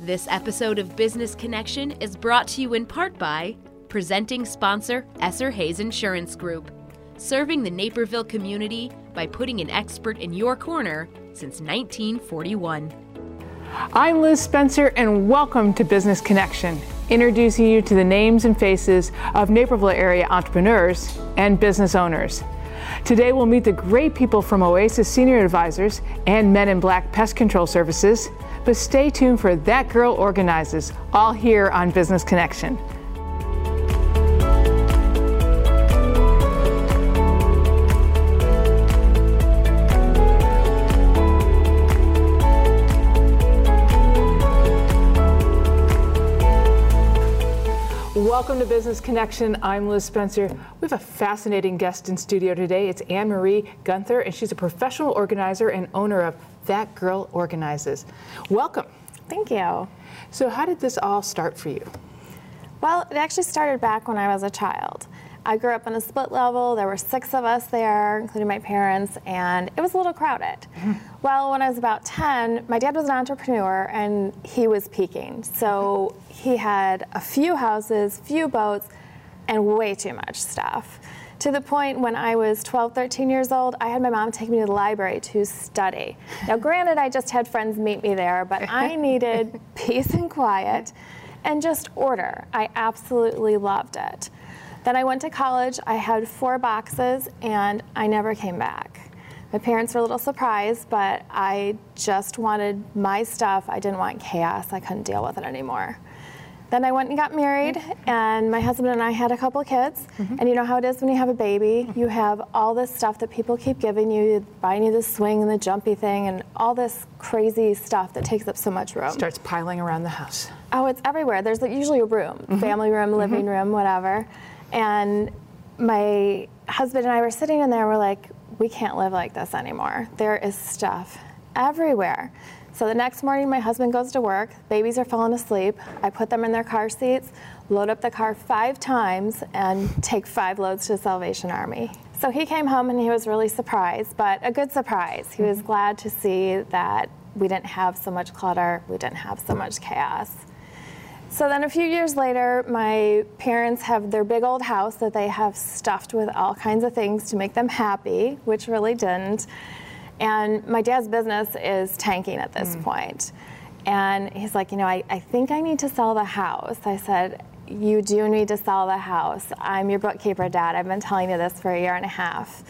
This episode of Business Connection is brought to you in part by presenting sponsor Esser Hayes Insurance Group, serving the Naperville community by putting an expert in your corner since 1941. I'm Liz Spencer, and welcome to Business Connection, introducing you to the names and faces of Naperville area entrepreneurs and business owners. Today, we'll meet the great people from Oasis Senior Advisors and Men in Black Pest Control Services. But stay tuned for That Girl Organizes, all here on Business Connection. Welcome to Business Connection. I'm Liz Spencer. We have a fascinating guest in studio today. It's Anne Marie Gunther, and she's a professional organizer and owner of That Girl Organizes. Welcome. Thank you. So, how did this all start for you? Well, it actually started back when I was a child. I grew up on a split level. There were six of us there, including my parents, and it was a little crowded. Well, when I was about 10, my dad was an entrepreneur and he was peaking. So he had a few houses, few boats, and way too much stuff. To the point when I was 12, 13 years old, I had my mom take me to the library to study. Now, granted, I just had friends meet me there, but I needed peace and quiet and just order. I absolutely loved it. Then I went to college. I had four boxes and I never came back. My parents were a little surprised, but I just wanted my stuff. I didn't want chaos. I couldn't deal with it anymore. Then I went and got married, and my husband and I had a couple kids. Mm-hmm. And you know how it is when you have a baby? You have all this stuff that people keep giving you, buying you the swing and the jumpy thing, and all this crazy stuff that takes up so much room. Starts piling around the house. Oh, it's everywhere. There's usually a room, mm-hmm. family room, living mm-hmm. room, whatever. And my husband and I were sitting in there, we're like, we can't live like this anymore. There is stuff everywhere. So the next morning, my husband goes to work, babies are falling asleep. I put them in their car seats, load up the car five times, and take five loads to the Salvation Army. So he came home and he was really surprised, but a good surprise. He was mm-hmm. glad to see that we didn't have so much clutter, we didn't have so much chaos. So then a few years later, my parents have their big old house that they have stuffed with all kinds of things to make them happy, which really didn't. And my dad's business is tanking at this mm. point. And he's like, you know, I, I think I need to sell the house. I said, you do need to sell the house. I'm your bookkeeper, Dad. I've been telling you this for a year and a half.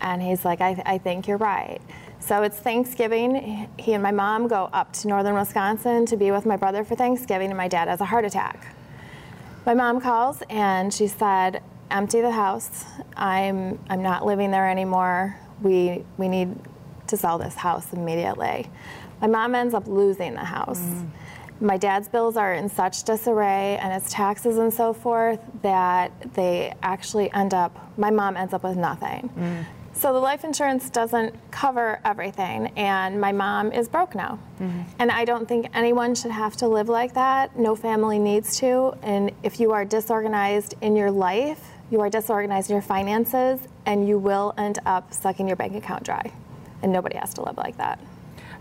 And he's like, I, I think you're right. So it's Thanksgiving. He and my mom go up to northern Wisconsin to be with my brother for Thanksgiving, and my dad has a heart attack. My mom calls and she said, "Empty the house. I'm I'm not living there anymore. We we need to sell this house immediately." My mom ends up losing the house. Mm. My dad's bills are in such disarray and his taxes and so forth that they actually end up, my mom ends up with nothing. Mm. So the life insurance doesn't cover everything, and my mom is broke now. Mm-hmm. And I don't think anyone should have to live like that. No family needs to. And if you are disorganized in your life, you are disorganized in your finances, and you will end up sucking your bank account dry. And nobody has to live like that.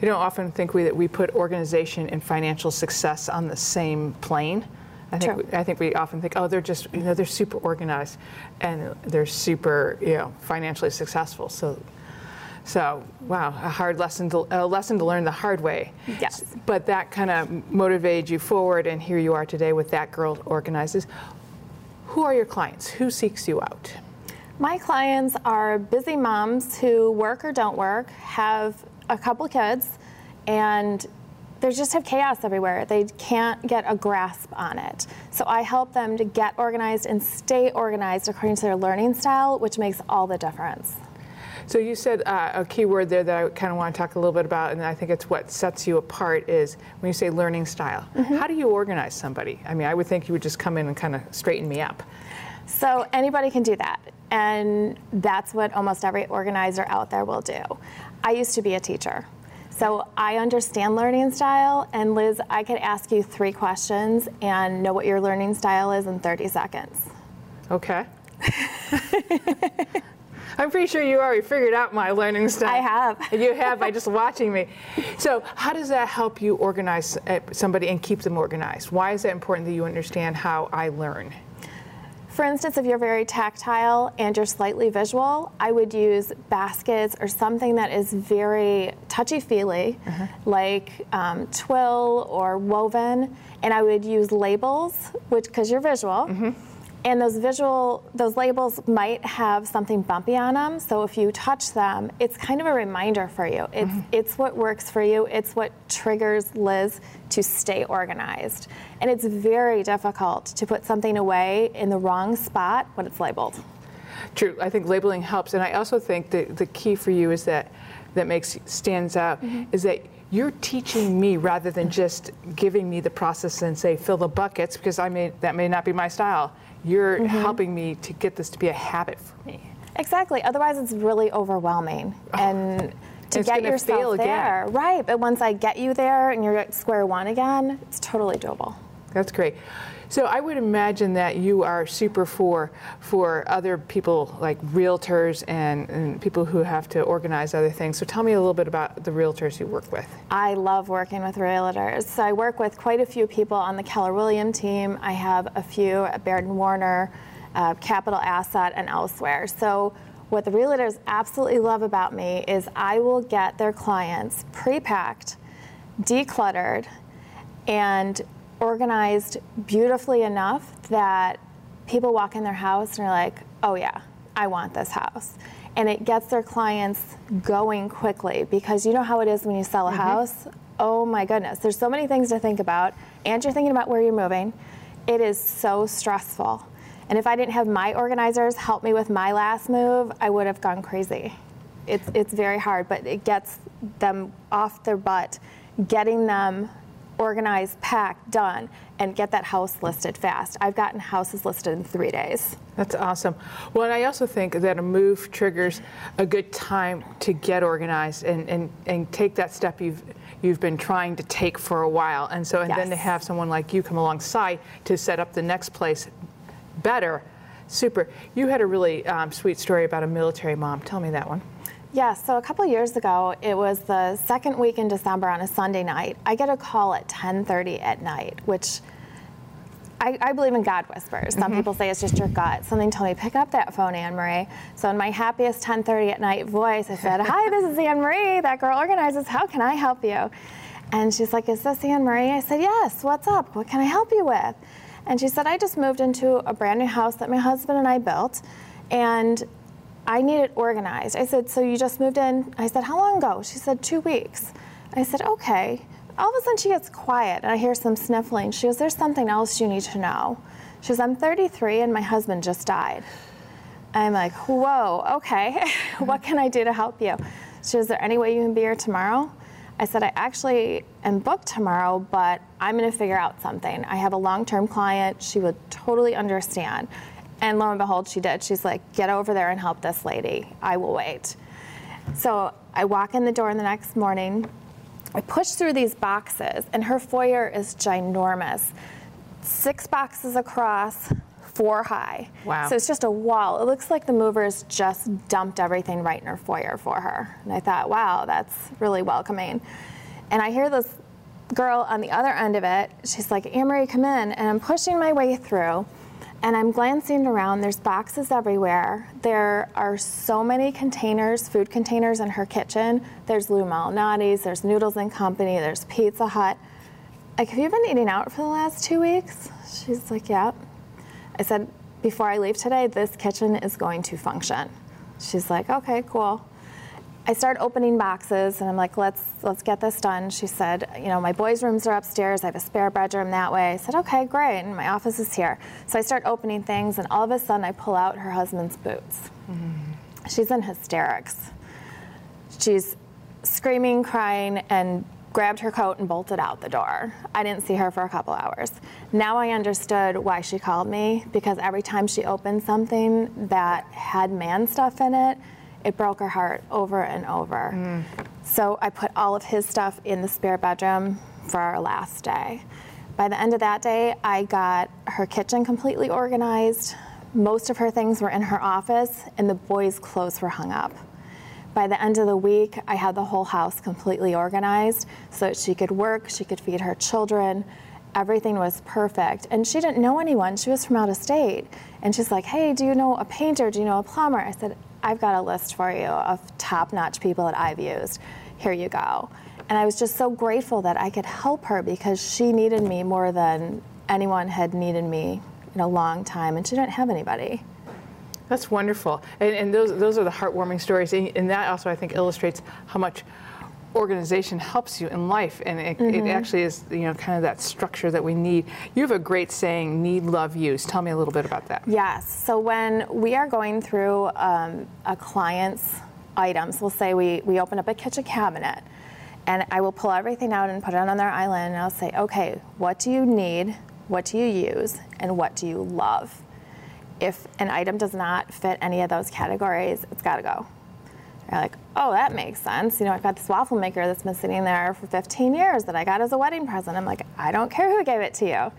I don't often think we, that we put organization and financial success on the same plane. I think True. I think we often think, oh, they're just you know they're super organized, and they're super you know financially successful. So, so wow, a hard lesson to a lesson to learn the hard way. Yes. But that kind of motivated you forward, and here you are today with that girl organizes. Who are your clients? Who seeks you out? My clients are busy moms who work or don't work, have a couple kids, and they just have chaos everywhere. They can't get a grasp on it. So I help them to get organized and stay organized according to their learning style, which makes all the difference. So you said uh, a key word there that I kind of want to talk a little bit about, and I think it's what sets you apart is when you say learning style. Mm-hmm. How do you organize somebody? I mean, I would think you would just come in and kind of straighten me up. So anybody can do that, and that's what almost every organizer out there will do. I used to be a teacher. So I understand learning style, and Liz, I could ask you three questions and know what your learning style is in 30 seconds. Okay. I'm pretty sure you already figured out my learning style. I have. You have by just watching me. So, how does that help you organize uh, somebody and keep them organized? Why is that important that you understand how I learn? For instance, if you're very tactile and you're slightly visual, I would use baskets or something that is very touchy feely, uh-huh. like um, twill or woven, and I would use labels, which because you're visual. Mm-hmm and those visual those labels might have something bumpy on them so if you touch them it's kind of a reminder for you. It's mm-hmm. it's what works for you. It's what triggers liz to stay organized. And it's very difficult to put something away in the wrong spot when it's labeled. True. I think labeling helps. And i also think that the key for you is that that makes stands out mm-hmm. is that you're teaching me rather than just giving me the process and say fill the buckets because I may that may not be my style. You're mm-hmm. helping me to get this to be a habit for me. Exactly. Otherwise, it's really overwhelming. Oh. And to it's get yourself there. Again. Right. But once I get you there and you're at square one again, it's totally doable. That's great. So I would imagine that you are super for for other people like realtors and, and, people who have to organize other things. So tell me a little bit about the realtors you work with. I love working with realtors. So I work with quite a few people on the Keller William team. I have a few at Baird and Warner, uh, Capital Asset, and elsewhere. So what the realtors absolutely love about me is I will get their clients pre-packed, decluttered, and organized beautifully enough that people walk in their house and are like, oh yeah, I want this house. And it gets their clients going quickly because you know how it is when you sell a mm-hmm. house? Oh my goodness, there's so many things to think about, and you're thinking about where you're moving. It is so stressful. And if I didn't have my organizers help me with my last move, I would have gone crazy. It's, it's very hard, but it gets them off their butt, getting them organized, packed, done, and get that house listed fast. I've gotten houses listed in three days. That's awesome. Well, and I also think that a move triggers a good time to get organized and, and, and take that step you've you've been trying to take for a while. And so and yes. then to have someone like you come alongside to set up the next place better. Super. You had a really um, sweet story about a military mom. Tell me that one. Yeah, so a couple years ago, it was the second week in December on a Sunday night. I get a call at 10:30 at night, which I, I believe in God whispers. Some mm-hmm. people say it's just your gut. Something told me pick up that phone, Anne Marie. So in my happiest 10:30 at night voice, I said, "Hi, this is Anne Marie. That girl organizes. How can I help you?" And she's like, "Is this Anne Marie?" I said, "Yes. What's up? What can I help you with?" And she said, "I just moved into a brand new house that my husband and I built, and I need it organized. I said, So you just moved in? I said, How long ago? She said, Two weeks. I said, Okay. All of a sudden she gets quiet and I hear some sniffling. She goes, There's something else you need to know. She goes, I'm 33 and my husband just died. I'm like, Whoa, okay. what can I do to help you? She goes, Is there any way you can be here tomorrow? I said, I actually am booked tomorrow, but I'm going to figure out something. I have a long term client. She would totally understand. And lo and behold, she did. She's like, get over there and help this lady. I will wait. So I walk in the door the next morning. I push through these boxes, and her foyer is ginormous. Six boxes across, four high. Wow. So it's just a wall. It looks like the movers just dumped everything right in her foyer for her. And I thought, wow, that's really welcoming. And I hear this girl on the other end of it. She's like, Marie, come in. And I'm pushing my way through and I'm glancing around. There's boxes everywhere. There are so many containers, food containers in her kitchen. There's Lou Malnati's, there's Noodles and Company, there's Pizza Hut. Like, have you been eating out for the last two weeks? She's like, yeah. I said, before I leave today, this kitchen is going to function. She's like, okay, cool. I start opening boxes and I'm like, let's let's get this done. She said, you know, my boys' rooms are upstairs. I have a spare bedroom that way. I said, okay, great. And my office is here. So I start opening things and all of a sudden I pull out her husband's boots. Mm-hmm. She's in hysterics. She's screaming, crying, and grabbed her coat and bolted out the door. I didn't see her for a couple hours. Now I understood why she called me because every time she opened something that had man stuff in it, it broke her heart over and over. Mm. So I put all of his stuff in the spare bedroom for our last day. By the end of that day, I got her kitchen completely organized, Most of her things were in her office, and the boys' clothes were hung up. By the end of the week, I had the whole house completely organized so that she could work, she could feed her children. Everything was perfect. And she didn't know anyone. She was from out of state. And she's like, hey, do you know a painter? Do you know a plumber? I said, I've got a list for you of top notch people that I've used. Here you go. And I was just so grateful that I could help her because she needed me more than anyone had needed me in a long time, and she didn't have anybody. That's wonderful. And, and those, those are the heartwarming stories. And, and, that also, I think, illustrates how much organization helps you in life. And it, mm-hmm. it, actually is, you know, kind of that structure that we need. You have a great saying, need, love, use. Tell me a little bit about that. Yes. So when we are going through um, a client's items, we'll say we, we open up a kitchen cabinet and I will pull everything out and put it on their island and I'll say, okay, what do you need? What do you use? And what do you love? If an item does not fit any of those categories, it's got to go. You're like, oh, that makes sense. You know, I've got this waffle maker that's been sitting there for 15 years that I got as a wedding present. I'm like, I don't care who gave it to you.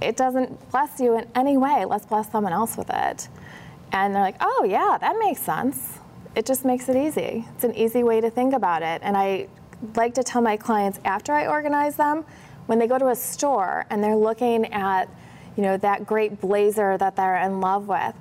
It doesn't bless you in any way. Let's bless someone else with it. And they're like, oh, yeah, that makes sense. It just makes it easy. It's an easy way to think about it. And I like to tell my clients after I organize them, when they go to a store and they're looking at, you know, that great blazer that they're in love with,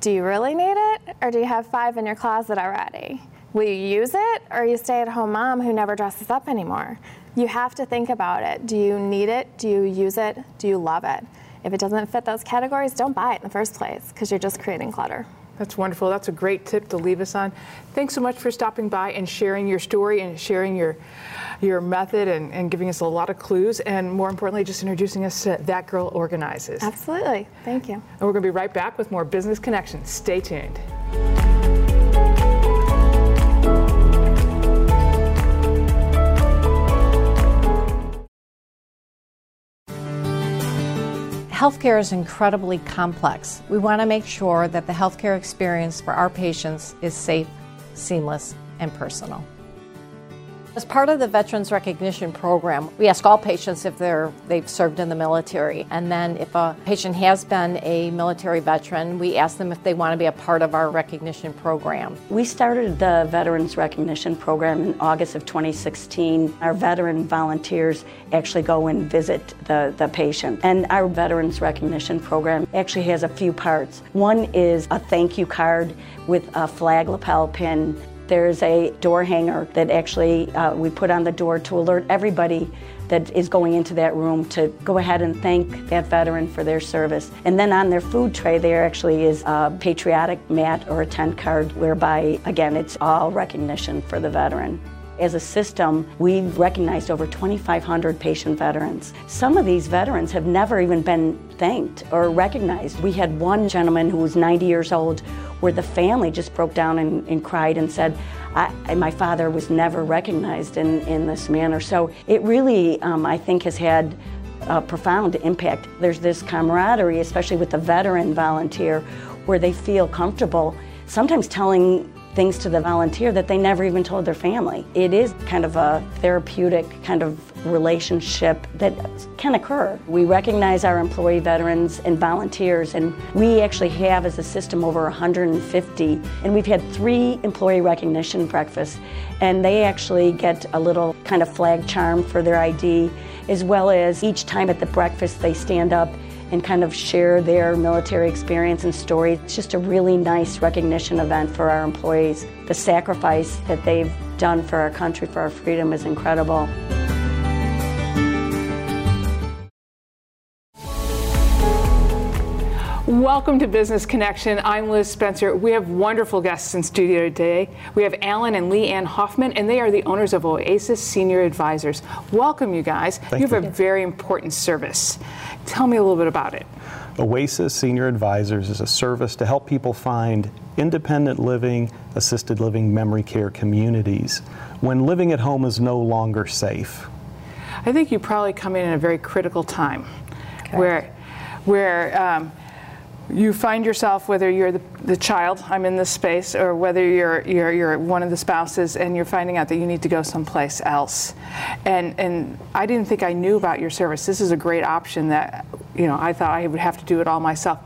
do you really need it or do you have five in your closet already? Will you use it or you stay at home mom who never dresses up anymore? You have to think about it. Do you need it? Do you use it? Do you love it? If it doesn't fit those categories, don't buy it in the first place because you're just creating clutter. That's wonderful. That's a great tip to leave us on. Thanks so much for stopping by and sharing your story and sharing your your method and, and giving us a lot of clues and more importantly just introducing us to That Girl Organizes. Absolutely. Thank you. And we're going to be right back with more business connections. Stay tuned. Healthcare is incredibly complex. We want to make sure that the healthcare experience for our patients is safe, seamless, and personal. As part of the Veterans Recognition Program, we ask all patients if they're, they've served in the military. And then if a patient has been a military veteran, we ask them if they want to be a part of our recognition program. We started the Veterans Recognition Program in August of 2016. Our veteran volunteers actually go and visit the, the patient. And our Veterans Recognition Program actually has a few parts. One is a thank you card with a flag lapel pin there's a door hanger that actually uh, we put on the door to alert everybody that is going into that room to go ahead and thank that veteran for their service. And then on their food tray, there actually is a patriotic mat or a tent card whereby, again, it's all recognition for the veteran. As a system, we've recognized over 2,500 patient veterans. Some of these veterans have never even been thanked or recognized. We had one gentleman who was 90 years old where the family just broke down and, and cried and said, my father was never recognized in, in this manner. So it really, um, I think, has had a profound impact. There's this camaraderie, especially with the veteran volunteer, where they feel comfortable sometimes telling things to the volunteer that they never even told their family. It is kind of a therapeutic kind of relationship that can occur. We recognize our employee veterans and volunteers, and we actually have as a system over 150. And we've had three employee recognition breakfasts, and they actually get a little kind of flag charm for their ID, as well as each time at the breakfast they stand up and kind of share their military experience and story. It's just a really nice recognition event for our employees. The sacrifice that they've done for our country, for our freedom, is incredible. Welcome to Business Connection. I'm Liz Spencer. We have wonderful guests in studio today. We have Alan and Lee Ann Hoffman, and they are the owners of Oasis Senior Advisors. Welcome, you guys. Thank you have you. a very important service. Tell me a little bit about it. Oasis Senior Advisors is a service to help people find independent living, assisted living, memory care communities when living at home is no longer safe. I think you probably come in at a very critical time where, where um, you find yourself, whether you're the, the child, I'm in this space, or whether you're, you're, you're one of the spouses and you're finding out that you need to go someplace else. And, and I didn't think I knew about your service. This is a great option that you know, I thought I would have to do it all myself.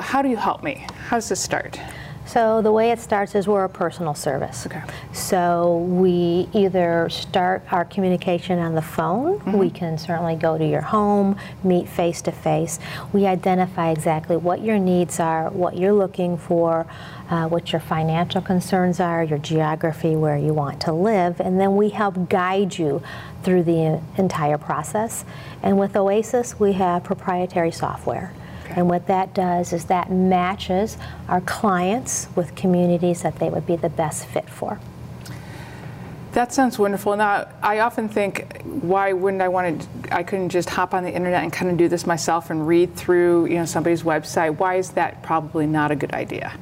How do you help me? How does this start? So the way it starts is we're a personal service. Okay. So we either start our communication on the phone. Mm-hmm. We can certainly go to your home, meet face to face. We identify exactly what your needs are, what you're looking for, uh, what your financial concerns are, your geography, where you want to live, and then we help guide you through the entire process. And with Oasis, we have proprietary software. And what that does is that matches our clients with communities that they would be the best fit for. That sounds wonderful. Now, I often think, why wouldn't I want to? I couldn't just hop on the internet and kind of do this myself and read through, you know, somebody's website. Why is that probably not a good idea?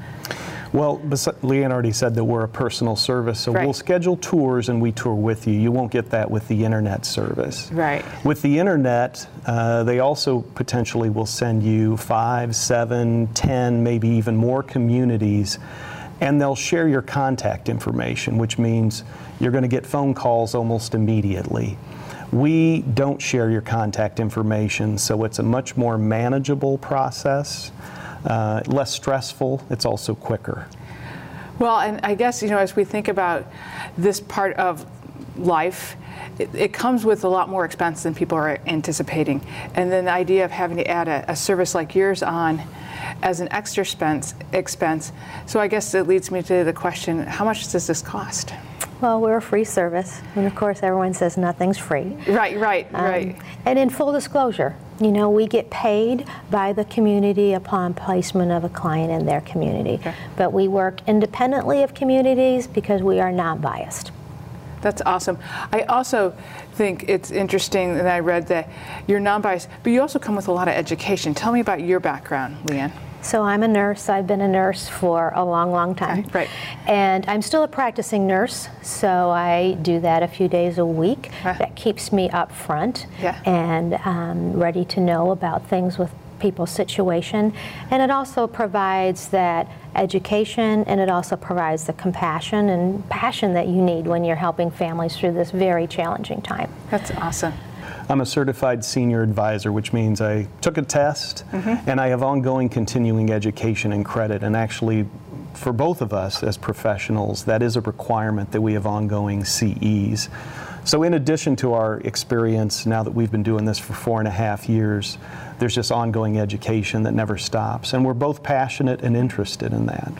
Well, Leanne already said that we're a personal service, so right. we'll schedule tours and we tour with you. You won't get that with the internet service. Right. With the internet, uh, they also potentially will send you five, seven, ten, maybe even more communities, and they'll share your contact information, which means you're going to get phone calls almost immediately. We don't share your contact information, so it's a much more manageable process uh, less stressful, it's also quicker. Well, and I guess, you know, as we think about this part of life, it, it, comes with a lot more expense than people are anticipating. And then the idea of having to add a, a service like yours on as an extra expense, expense. So I guess it leads me to the question how much does this cost? Well, we're a free service, and of course, everyone says nothing's free. Right, right, um, right. And in full disclosure, you know, we get paid by the community upon placement of a client in their community. Okay. But we work independently of communities because we are non biased. That's awesome. I also think it's interesting that I read that you're non biased, but you also come with a lot of education. Tell me about your background, Leanne. So I'm a nurse. I've been a nurse for a long, long time. Right. And I'm still a practicing nurse, so I do that a few days a week. That keeps me up front yeah. and um, ready to know about things with people's situation. And it also provides that education and it also provides the compassion and passion that you need when you're helping families through this very challenging time. That's awesome. I'm a certified senior advisor, which means I took a test mm-hmm. and I have ongoing continuing education and credit. And actually, for both of us as professionals, that is a requirement that we have ongoing CEs. So, in addition to our experience now that we've been doing this for four and a half years, there's just ongoing education that never stops. And we're both passionate and interested in that.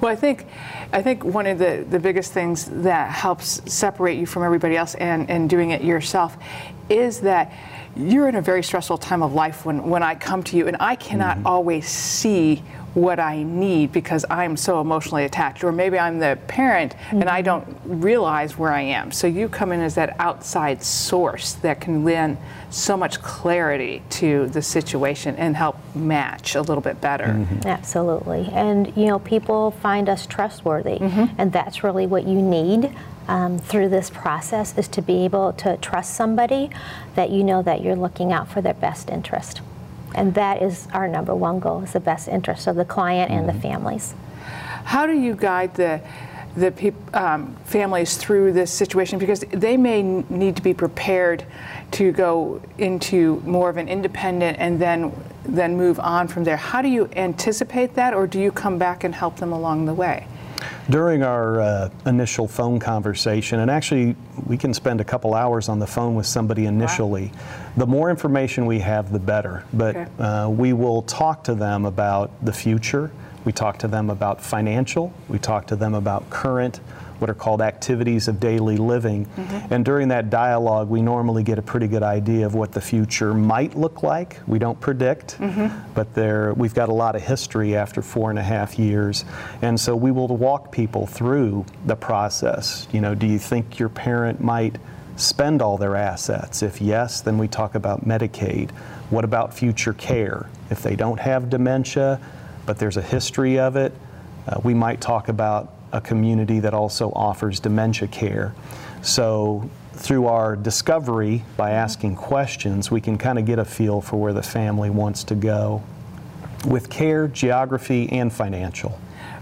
Well, I think, I think one of the, the biggest things that helps separate you from everybody else and, and doing it yourself is that you're in a very stressful time of life when, when I come to you, and I cannot mm-hmm. always see what I need because I'm so emotionally attached. Or maybe I'm the parent mm-hmm. and I don't realize where I am. So you come in as that outside source that can lend so much clarity to the situation and help match a little bit better. Mm-hmm. Absolutely. And you know, people find us trustworthy, mm-hmm. and that's really what you need. Um, through this process is to be able to trust somebody that you know that you're looking out for their best interest. And that is our number one goal, is the best interest of the client and the mm-hmm. families. How do you guide the the peop- um, families through this situation because they may need to be prepared to go into more of an independent and then then move on from there. How do you anticipate that, or do you come back and help them along the way? During our uh, initial phone conversation, and actually we can spend a couple hours on the phone with somebody initially, wow. the more information we have, the better. But okay. uh, we will talk to them about the future. We talk to them about financial. We talk to them about current what are called activities of daily living. Mm-hmm. And during that dialogue, we normally get a pretty good idea of what the future might look like. We don't predict, mm-hmm. but there we've got a lot of history after four and a half years. And so we will walk people through the process. You know, do you think your parent might spend all their assets? If yes, then we talk about Medicaid. What about future care? If they don't have dementia, but there's a history of it, uh, we might talk about a community that also offers dementia care. So through our discovery, by asking questions, we can kind of get a feel for where the family wants to go with care, geography, and financial.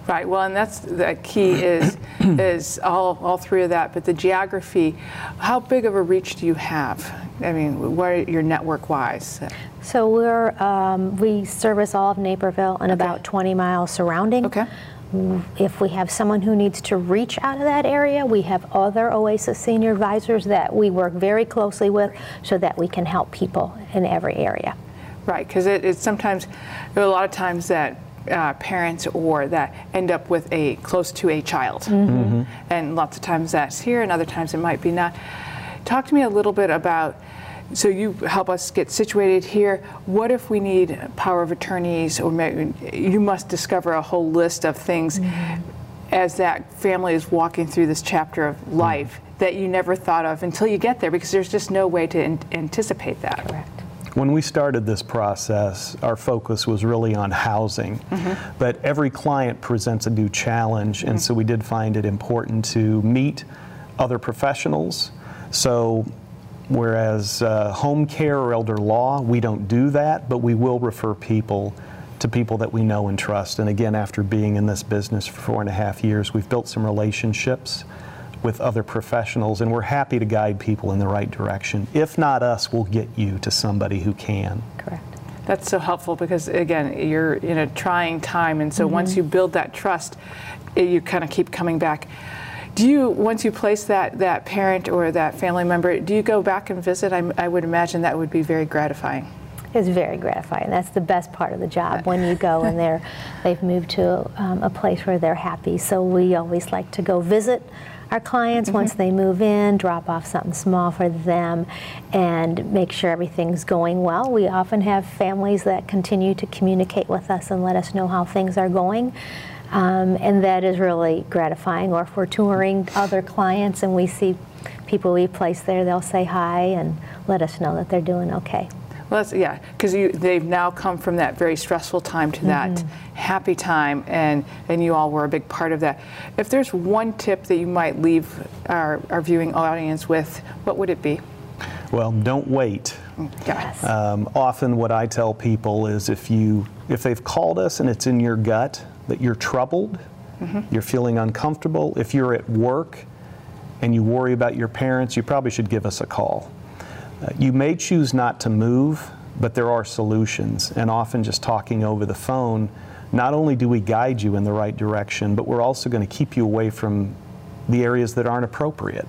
Right. Well, and that's the key is is all all three of that. But the geography, how big of a reach do you have? I mean, where your network wise? So we're um, we service all of Naperville and about 20 miles surrounding. Okay. If we have someone who needs to reach out of that area, we have other OASIS senior advisors that we work very closely with so that we can help people in every area. Right, because it, it's sometimes, a lot of times that uh, parents or that end up with a close to a child. Mm-hmm. And lots of times that's here, and other times it might be not. Talk to me a little bit about. So you help us get situated here. What if we need power of attorneys, or maybe you must discover a whole list of things mm-hmm. as that family is walking through this chapter of life that you never thought of until you get there, because there's just no way to in- anticipate that. Correct. When we started this process, our focus was really on housing. Mm-hmm. But every client presents a new challenge, and mm-hmm. so we did find it important to meet other professionals. So, whereas uh, home care or elder law, we don't do that, but we will refer people to people that we know and trust. And again, after being in this business for four and a half years, we've built some relationships with other professionals, and we're happy to guide people in the right direction. If not us, we'll get you to somebody who can. Correct. That's so helpful because, again, you're in a trying time, and so mm-hmm. once you build that trust, it, you kind of keep coming back. Do you, once you place that, that parent or that family member, do you go back and visit? I, I would imagine that would be very gratifying. It's very gratifying. That's the best part of the job when you go and they're, they've moved to um, a place where they're happy. So we always like to go visit our clients mm-hmm. once they move in, drop off something small for them, and make sure everything's going well. We often have families that continue to communicate with us and let us know how things are going. Um, and that is really gratifying. Or if we're touring other clients and we see people we place there, they'll say hi and let us know that they're doing okay. Well, that's, yeah, because they've now come from that very stressful time to that mm-hmm. happy time, and, and you all were a big part of that. If there's one tip that you might leave our, our viewing audience with, what would it be? Well, don't wait. Yes. Um, often, what I tell people is if you if they've called us and it's in your gut that you're troubled, mm-hmm. you're feeling uncomfortable. If you're at work and you worry about your parents, you probably should give us a call. Uh, you may choose not to move, but there are solutions. And often just talking over the phone, not only do we guide you in the right direction, but we're also going to keep you away from the areas that aren't appropriate.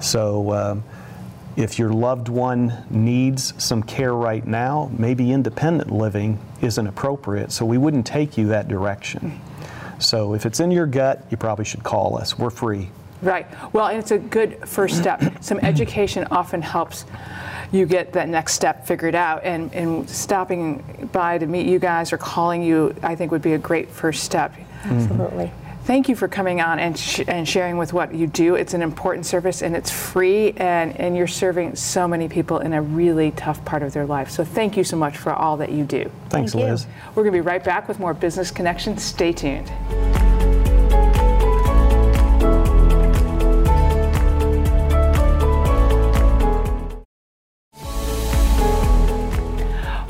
So, um, if your loved one needs some care right now, maybe independent living isn't appropriate, so we wouldn't take you that direction. So, if it's in your gut, you probably should call us. We're free. Right. Well, and it's a good first step. Some education often helps you get that next step figured out. And, and stopping by to meet you guys or calling you, I think, would be a great first step. Absolutely. Mm-hmm. Thank you for coming on and, sh- and sharing with what you do. It's an important service and it's free, and, and you're serving so many people in a really tough part of their life. So, thank you so much for all that you do. Thanks, Thank Liz. We're going to be right back with more Business Connections. Stay tuned.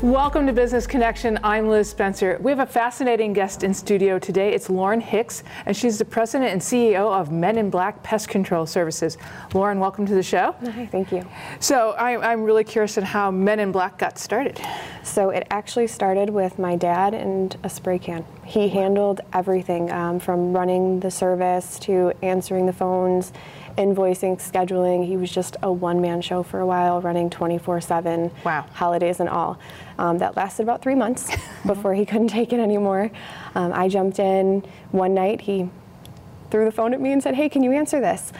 Welcome to Business Connection. I'm Liz Spencer. We have a fascinating guest in studio today. It's Lauren Hicks, and she's the president and CEO of Men in Black Pest Control Services. Lauren, welcome to the show. Hi, thank you. So I, am really curious on how Men in Black got started. So it actually started with my dad and a spray can. He handled everything um, from running the service to answering the phones invoicing, scheduling. He was just a one man show for a while, running 24 7, wow. holidays and all. Um, that lasted about three months before he couldn't take it anymore. Um, I jumped in one night. He threw the phone at me and said, Hey, can you answer this?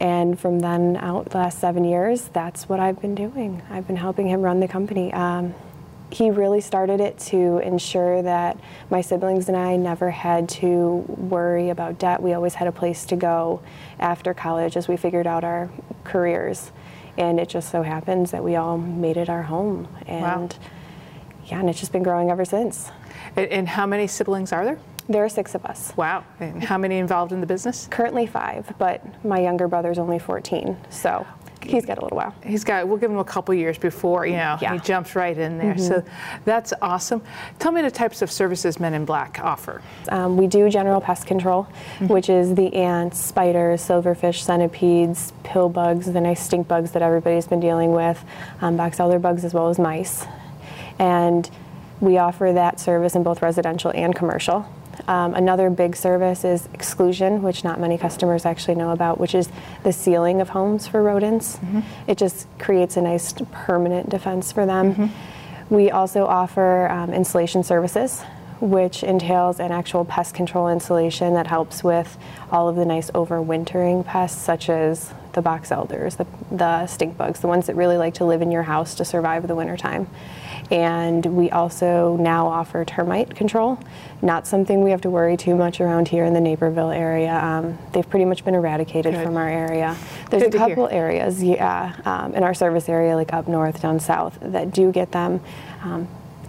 And from then out, the last seven years, that's what I've been doing. I've been helping him run the company. Um, he really started it to ensure that my siblings and I never had to worry about debt. We always had a place to go after college as we figured out our careers. And it just so happens that we all made it our home. And wow. yeah, and it's just been growing ever since. And, how many siblings are there? There are six of us. Wow. And how many involved in the business? Currently five, but my younger brother's only 14. So He's got a little while. He's got. We'll give him a couple years before you know Yeah. he jumps right in there. So that's awesome. Tell me the types of services Men in Black offer. Um, we do general pest control, which is the ants, spiders, silverfish, centipedes, pill bugs, the nice stink bugs that everybody's been dealing with, um, box elder bugs as well as mice. And we offer that service in both residential and commercial. Um, another big service is exclusion, which not many customers actually know about, which is the sealing of homes for rodents. It just creates a nice permanent defense for them. We also offer um, installation services, which entails an actual pest control installation that helps with all of the nice overwintering pests, such as the box elders, the, the stink bugs, the ones that really like to live in your house to survive the wintertime. And we also now offer termite control, not something we have to worry too much around here in the Naperville area. Um, they've pretty much been eradicated Good. from our area. There's Good a to hear. couple areas, yeah, um, in our service area, like up north, down south, that do get them. Um,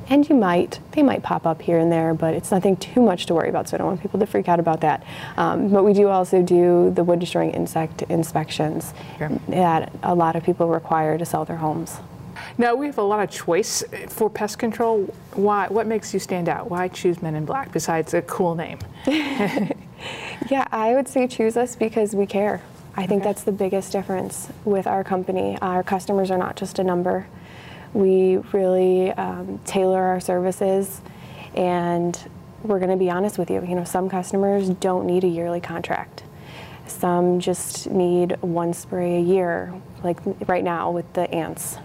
and you might, they might pop up here and there, but it's nothing too much to worry about, so I don't want people to freak out about that. Um, but we do also do the wood destroying insect inspections Sure. that a lot of people require to sell their homes. Now we have a lot of choice for pest control. Why? What makes you stand out? Why choose Men in Black besides a cool name? Yeah, I would say choose us because we care. I think that's the biggest difference with our company. Our customers are not just a number. We really um, tailor our services, and we're going to be honest with you. You know, some customers don't need a yearly contract. Some just need one spray a year, like right now with the ants.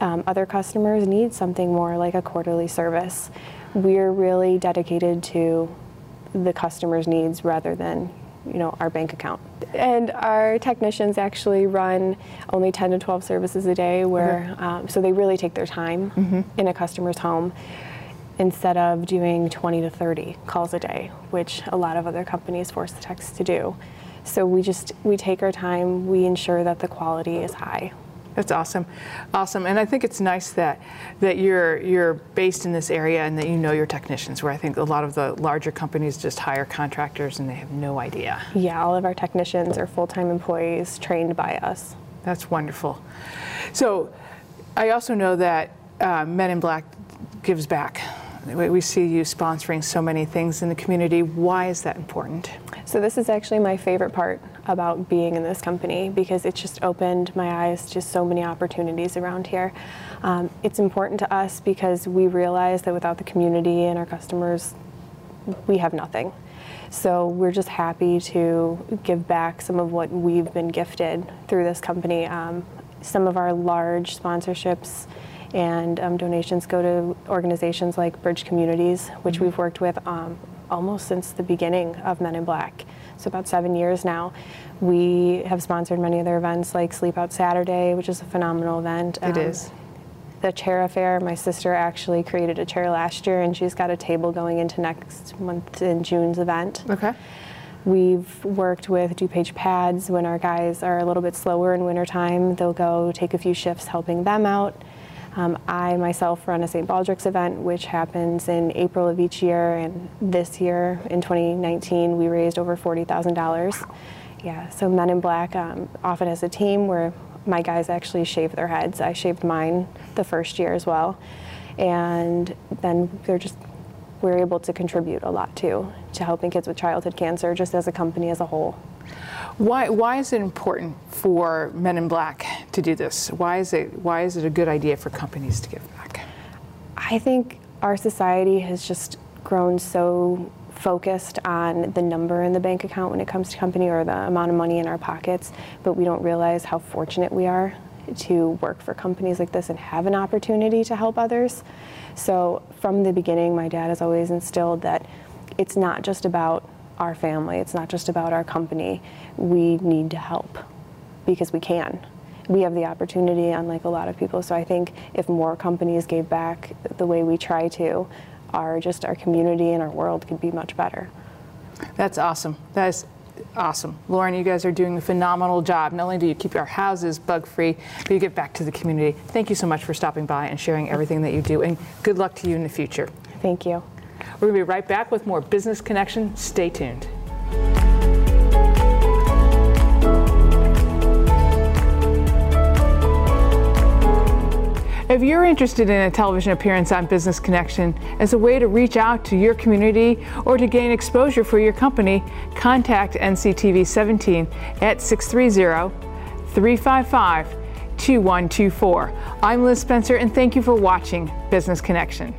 Um, other customers need something more like a quarterly service. We're really dedicated to the customer's needs rather than you know our bank account. And our technicians actually run only 10 to 12 services a day where um, so they really take their time in a customer's home instead of doing 20 to 30 calls a day which a lot of other companies force the techs to do. So we just we take our time we ensure that the quality is high That's awesome, awesome, and I think it's nice that that you're you're based in this area and that you know your technicians. Where I think a lot of the larger companies just hire contractors and they have no idea. yeah all of our technicians are full-time employees trained by us That's wonderful. So, I also know that uh, Men in Black gives back. We see you sponsoring so many things in the community. Why is that important? So this is actually my favorite part about being in this company because it's just opened my eyes to so many opportunities around here. Um, it's important to us because we realize that without the community and our customers, we have nothing. So we're just happy to give back some of what we've been gifted through this company. Um, some of our large sponsorships and um, donations go to organizations like Bridge Communities, which we've worked with um, almost since the beginning of Men in Black. So about seven years now. We have sponsored many of their events like Sleep Out Saturday, which is a phenomenal event. It Um, is. the chair affair. My sister actually created a chair last year, and she's got a table going into next month in June's event. Okay. We've worked with DuPage Pads when our guys are a little bit slower in wintertime. They'll go take a few shifts helping them out. Um, I myself run a St. Baldrick's event, which happens in April of each year, and this year in 2019 we raised over $40,000. Yeah, so Men in Black um, often as a team where my guys actually shave their heads. I shaved mine the first year as well, and then they're just we're able to contribute a lot too to helping kids with childhood cancer, just as a company as a whole. Why, why is it important for Men in Black to do this? Why is it why is it a good idea for companies to give back? I think our society has just grown so focused on the number in the bank account when it comes to company or the amount of money in our pockets, but we don't realize how fortunate we are to work for companies like this and have an opportunity to help others. So from the beginning, my dad has always instilled that it's not just about our family, it's not just about our company. We need to help because we can. We have the opportunity, unlike a lot of people. So I think if more companies gave back the way we try to, our just our community and our world could be much better. That's awesome. That is awesome. Lauren, you guys are doing a phenomenal job. Not only do you keep our houses bug free, but you give back to the community. Thank you so much for stopping by and sharing everything that you do, and good luck to you in the future. Thank you. We're going to be right back with more Business Connection. Stay tuned. If you're interested in a television appearance on Business Connection as a way to reach out to your community or to gain exposure for your company, contact NCTV 17 at 630 355 2124. I'm Liz Spencer, and thank you for watching Business Connection.